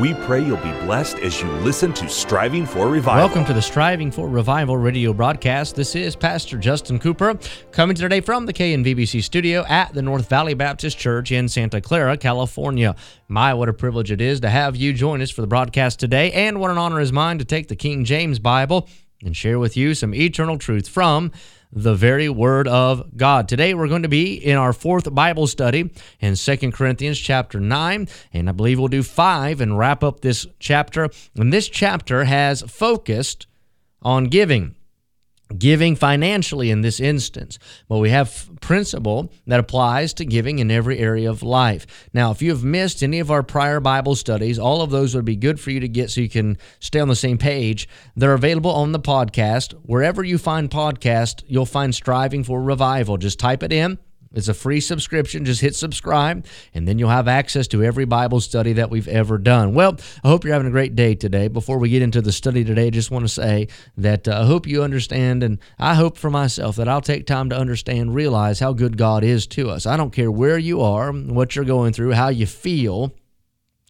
We pray you'll be blessed as you listen to Striving for Revival. Welcome to the Striving for Revival radio broadcast. This is Pastor Justin Cooper coming today from the KNVBC studio at the North Valley Baptist Church in Santa Clara, California. My, what a privilege it is to have you join us for the broadcast today, and what an honor is mine to take the King James Bible and share with you some eternal truth from the very word of God. Today we're going to be in our fourth Bible study in Second Corinthians chapter 9, and I believe we'll do 5 and wrap up this chapter. And this chapter has focused on giving giving financially in this instance, but we have principle that applies to giving in every area of life. Now, if you have missed any of our prior Bible studies, all of those would be good for you to get so you can stay on the same page. They're available on the podcast. Wherever you find podcast, you'll find Striving for Revival. Just type it in it's a free subscription. Just hit subscribe, and then you'll have access to every Bible study that we've ever done. Well, I hope you're having a great day today. Before we get into the study today, I just want to say that uh, I hope you understand, and I hope for myself that I'll take time to understand, realize how good God is to us. I don't care where you are, what you're going through, how you feel,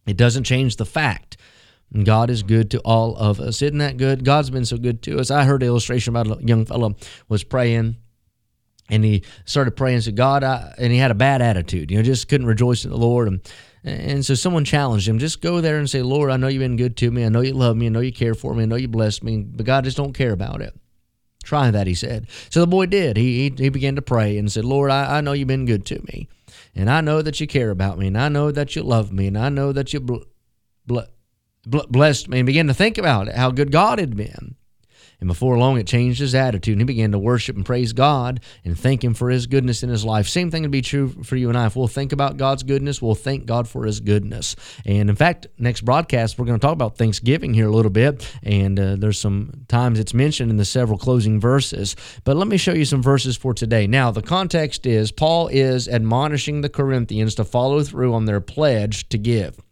it doesn't change the fact. God is good to all of us. Isn't that good? God's been so good to us. I heard an illustration about a young fellow was praying and he started praying said, God, I, and he had a bad attitude, you know, just couldn't rejoice in the Lord. And, and so someone challenged him, just go there and say, Lord, I know you've been good to me. I know you love me. I know you care for me. I know you bless me. But God just don't care about it. Try that, he said. So the boy did. He, he, he began to pray and said, Lord, I, I know you've been good to me. And I know that you care about me. And I know that you love me. And I know that you bl- bl- blessed me. And began to think about it, how good God had been. And before long, it changed his attitude, and he began to worship and praise God and thank Him for His goodness in his life. Same thing would be true for you and I. If we'll think about God's goodness, we'll thank God for His goodness. And in fact, next broadcast, we're going to talk about Thanksgiving here a little bit, and uh, there's some times it's mentioned in the several closing verses. But let me show you some verses for today. Now, the context is Paul is admonishing the Corinthians to follow through on their pledge to give.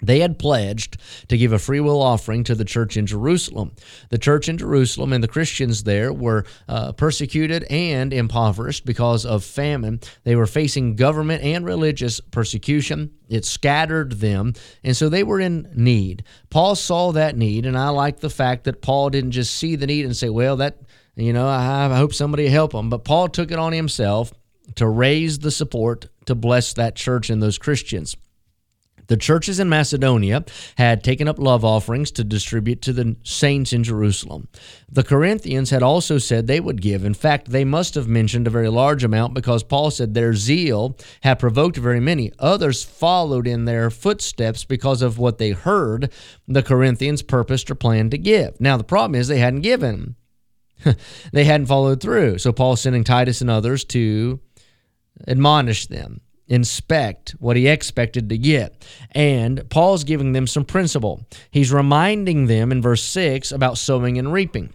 They had pledged to give a free will offering to the church in Jerusalem. The church in Jerusalem and the Christians there were uh, persecuted and impoverished because of famine. They were facing government and religious persecution. It scattered them, and so they were in need. Paul saw that need, and I like the fact that Paul didn't just see the need and say, Well, that, you know, I, I hope somebody help them. But Paul took it on himself to raise the support to bless that church and those Christians. The churches in Macedonia had taken up love offerings to distribute to the saints in Jerusalem. The Corinthians had also said they would give. In fact, they must have mentioned a very large amount because Paul said their zeal had provoked very many. Others followed in their footsteps because of what they heard the Corinthians purposed or planned to give. Now, the problem is they hadn't given. they hadn't followed through. So Paul's sending Titus and others to admonish them inspect what he expected to get. And Paul's giving them some principle. He's reminding them in verse 6 about sowing and reaping.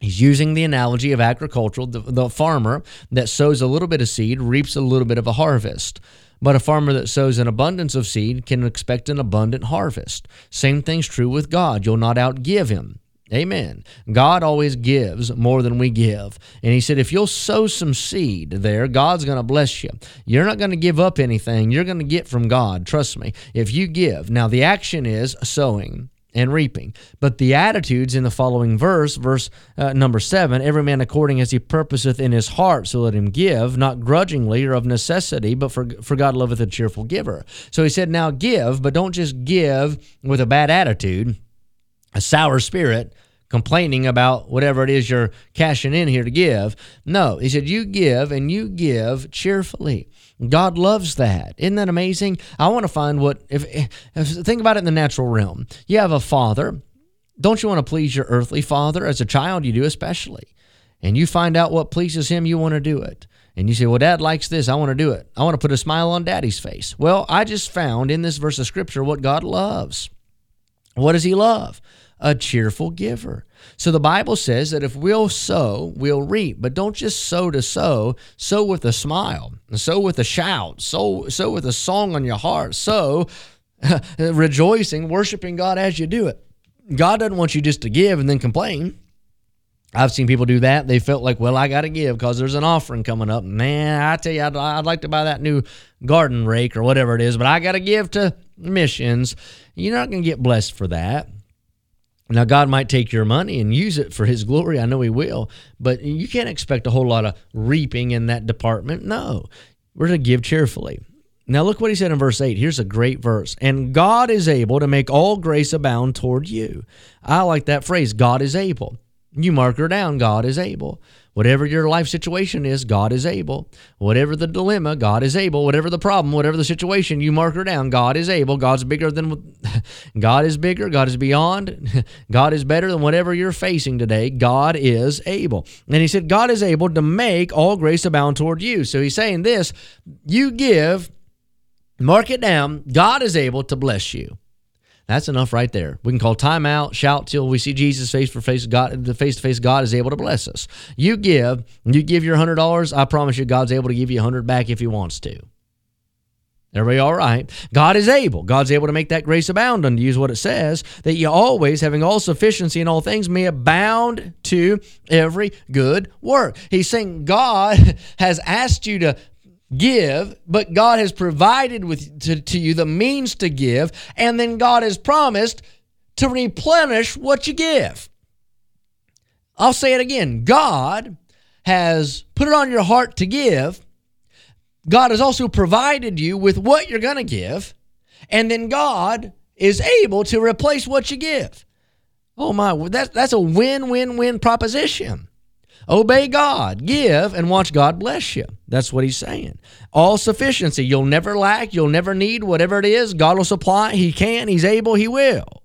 He's using the analogy of agricultural, the, the, farmer that sows a little bit of seed reaps a little bit of a harvest. But a farmer that sows an abundance of seed can expect an abundant harvest. Same thing's true with God. You'll not outgive him. Amen. God always gives more than we give. And he said, if you'll sow some seed there, God's going to bless you. You're not going to give up anything. You're going to get from God. Trust me. If you give. Now, the action is sowing and reaping. But the attitudes in the following verse, verse uh, number seven, every man according as he purposeth in his heart, so let him give, not grudgingly or of necessity, but for, for God loveth a cheerful giver. So he said, now give, but don't just give with a bad attitude a sour spirit complaining about whatever it is you're cashing in here to give. No, he said, You give and you give cheerfully. God loves that. Isn't that amazing? I want to find what, if, if think about it in the natural realm. You have a father. Don't you want to please your earthly father? As a child, you do especially. And you find out what pleases him, you want to do it. And you say, Well, dad likes this. I want to do it. I want to put a smile on daddy's face. Well, I just found in this verse of scripture what God loves. What does he love? A cheerful giver. So the Bible says that if we'll sow, we'll reap. But don't just sow to sow, sow with a smile, sow with a shout, sow, sow with a song on your heart, sow rejoicing, worshiping God as you do it. God doesn't want you just to give and then complain. I've seen people do that. They felt like, well, I got to give because there's an offering coming up. Man, I tell you, I'd, I'd, like to buy that new garden rake or whatever it is, but I got to give to missions. You're not going to get blessed for that. Now, God might take your money and use it for His glory. I know He will, but you can't expect a whole lot of reaping in that department. No, we're to give cheerfully. Now, look what He said in verse 8. Here's a great verse. And God is able to make all grace abound toward you. I like that phrase God is able. You mark her down, God is able. Whatever your life situation is, God is able. Whatever the dilemma, God is able. Whatever the problem, whatever the situation, you mark her down. God is able. God's bigger than God is bigger. God is beyond. God is better than whatever you're facing today. God is able. And he said, God is able to make all grace abound toward you. So he's saying this you give, mark it down. God is able to bless you. That's enough right there. We can call timeout, shout till we see Jesus face for face. God, the face to face God is able to bless us. You give, you give your hundred dollars. I promise you, God's able to give you a hundred back if He wants to. Everybody all right? God is able. God's able to make that grace abound unto you, is what it says, that you always, having all sufficiency in all things, may abound to every good work. He's saying God has asked you to give, but God has provided with to, to you the means to give, and then God has promised to replenish what you give. I'll say it again. God has put it on your heart to give. God has also provided you with what you're going to give, and then God is able to replace what you give. Oh my, that's that's a win-win-win proposition. Obey God, give, and watch God bless you. That's what he's saying. All sufficiency. You'll never lack. You'll never need whatever it is. God will supply. He can. He's able. He will.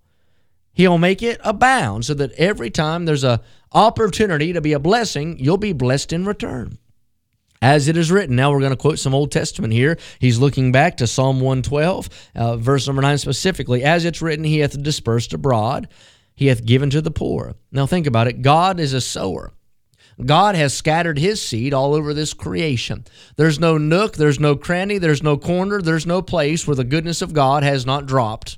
He'll make it abound so that every time there's a opportunity to be a blessing, you'll be blessed in return. As it is written. Now we're going to quote some Old Testament here. He's looking back to Psalm 112, uh, verse number 9 specifically. As it's written, He hath dispersed abroad, He hath given to the poor. Now think about it. God is a sower. God has scattered his seed all over this creation. There's no nook, there's no cranny, there's no corner, there's no place where the goodness of God has not dropped.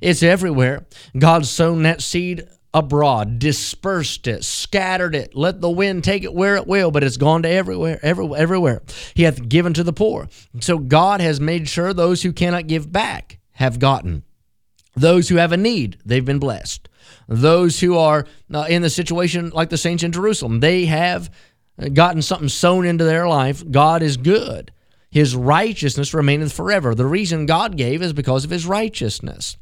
It's everywhere. God's sown that seed abroad, dispersed it, scattered it, let the wind take it where it will, but it's gone to everywhere, everywhere, everywhere. He hath given to the poor. So God has made sure those who cannot give back have gotten. Those who have a need, they've been blessed. Those who are uh, in the situation like the saints in Jerusalem, they have gotten something sown into their life. God is good. His righteousness remaineth forever. The reason God gave is because of his righteousness.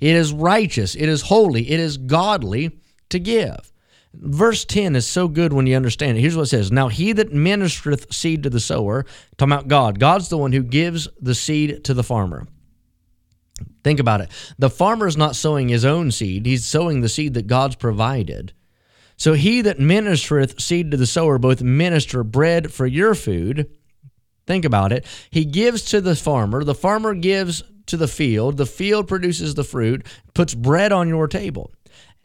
It is righteous, it is holy, it is godly to give. Verse 10 is so good when you understand it. Here's what it says Now he that ministereth seed to the sower, talking about God, God's the one who gives the seed to the farmer. Think about it. The farmer is not sowing his own seed, he's sowing the seed that God's provided. So he that ministereth seed to the sower both minister bread for your food. Think about it. He gives to the farmer, the farmer gives to the field, the field produces the fruit, puts bread on your table.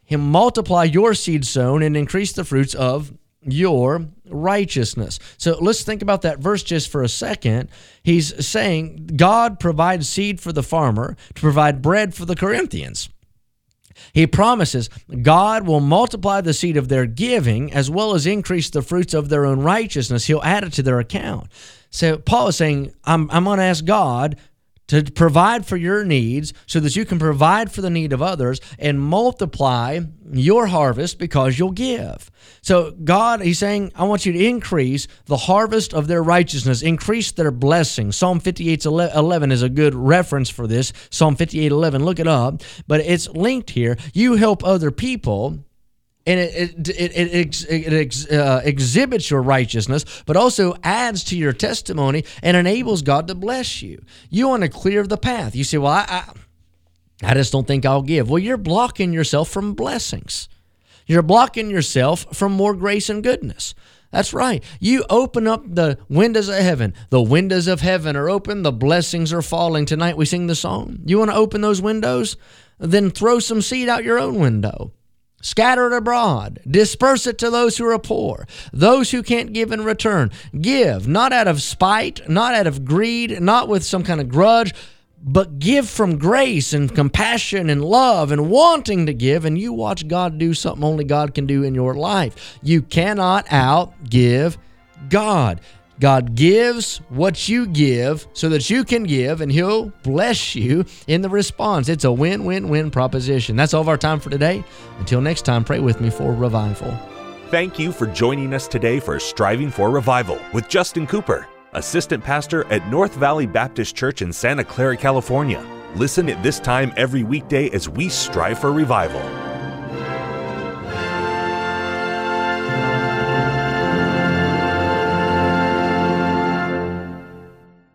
He'll multiply your seed sown and increase the fruits of your righteousness. So let's think about that verse just for a second. He's saying God provides seed for the farmer to provide bread for the Corinthians. He promises God will multiply the seed of their giving as well as increase the fruits of their own righteousness. He'll add it to their account. So Paul is saying, I'm, I'm going to ask God to provide for your needs so that you can provide for the need of others and multiply your harvest because you'll give. So, God, He's saying, I want you to increase the harvest of their righteousness, increase their blessing. Psalm 58 11 is a good reference for this. Psalm 58 11, look it up, but it's linked here. You help other people and it it it, it, it uh, exhibits your righteousness, but also adds to your testimony and enables God to bless you. You want to clear the path. You say, "Well, I, I, I just don't think I'll give." Well, you're blocking yourself from blessings. You're blocking yourself from more grace and goodness. That's right. You open up the windows of heaven. The windows of heaven are open. The blessings are falling. Tonight we sing the song. You want to open those windows? Then throw some seed out your own window. Scatter it abroad. Disperse it to those who are poor, those who can't give in return. Give, not out of spite, not out of greed, not with some kind of grudge, but give from grace and compassion and love and wanting to give, and you watch God do something only God can do in your life. You cannot outgive God. God gives what you give so that you can give, and He'll bless you in the response. It's a win win win proposition. That's all of our time for today. Until next time, pray with me for revival. Thank you for joining us today for Striving for Revival with Justin Cooper, Assistant Pastor at North Valley Baptist Church in Santa Clara, California. Listen at this time every weekday as we strive for revival.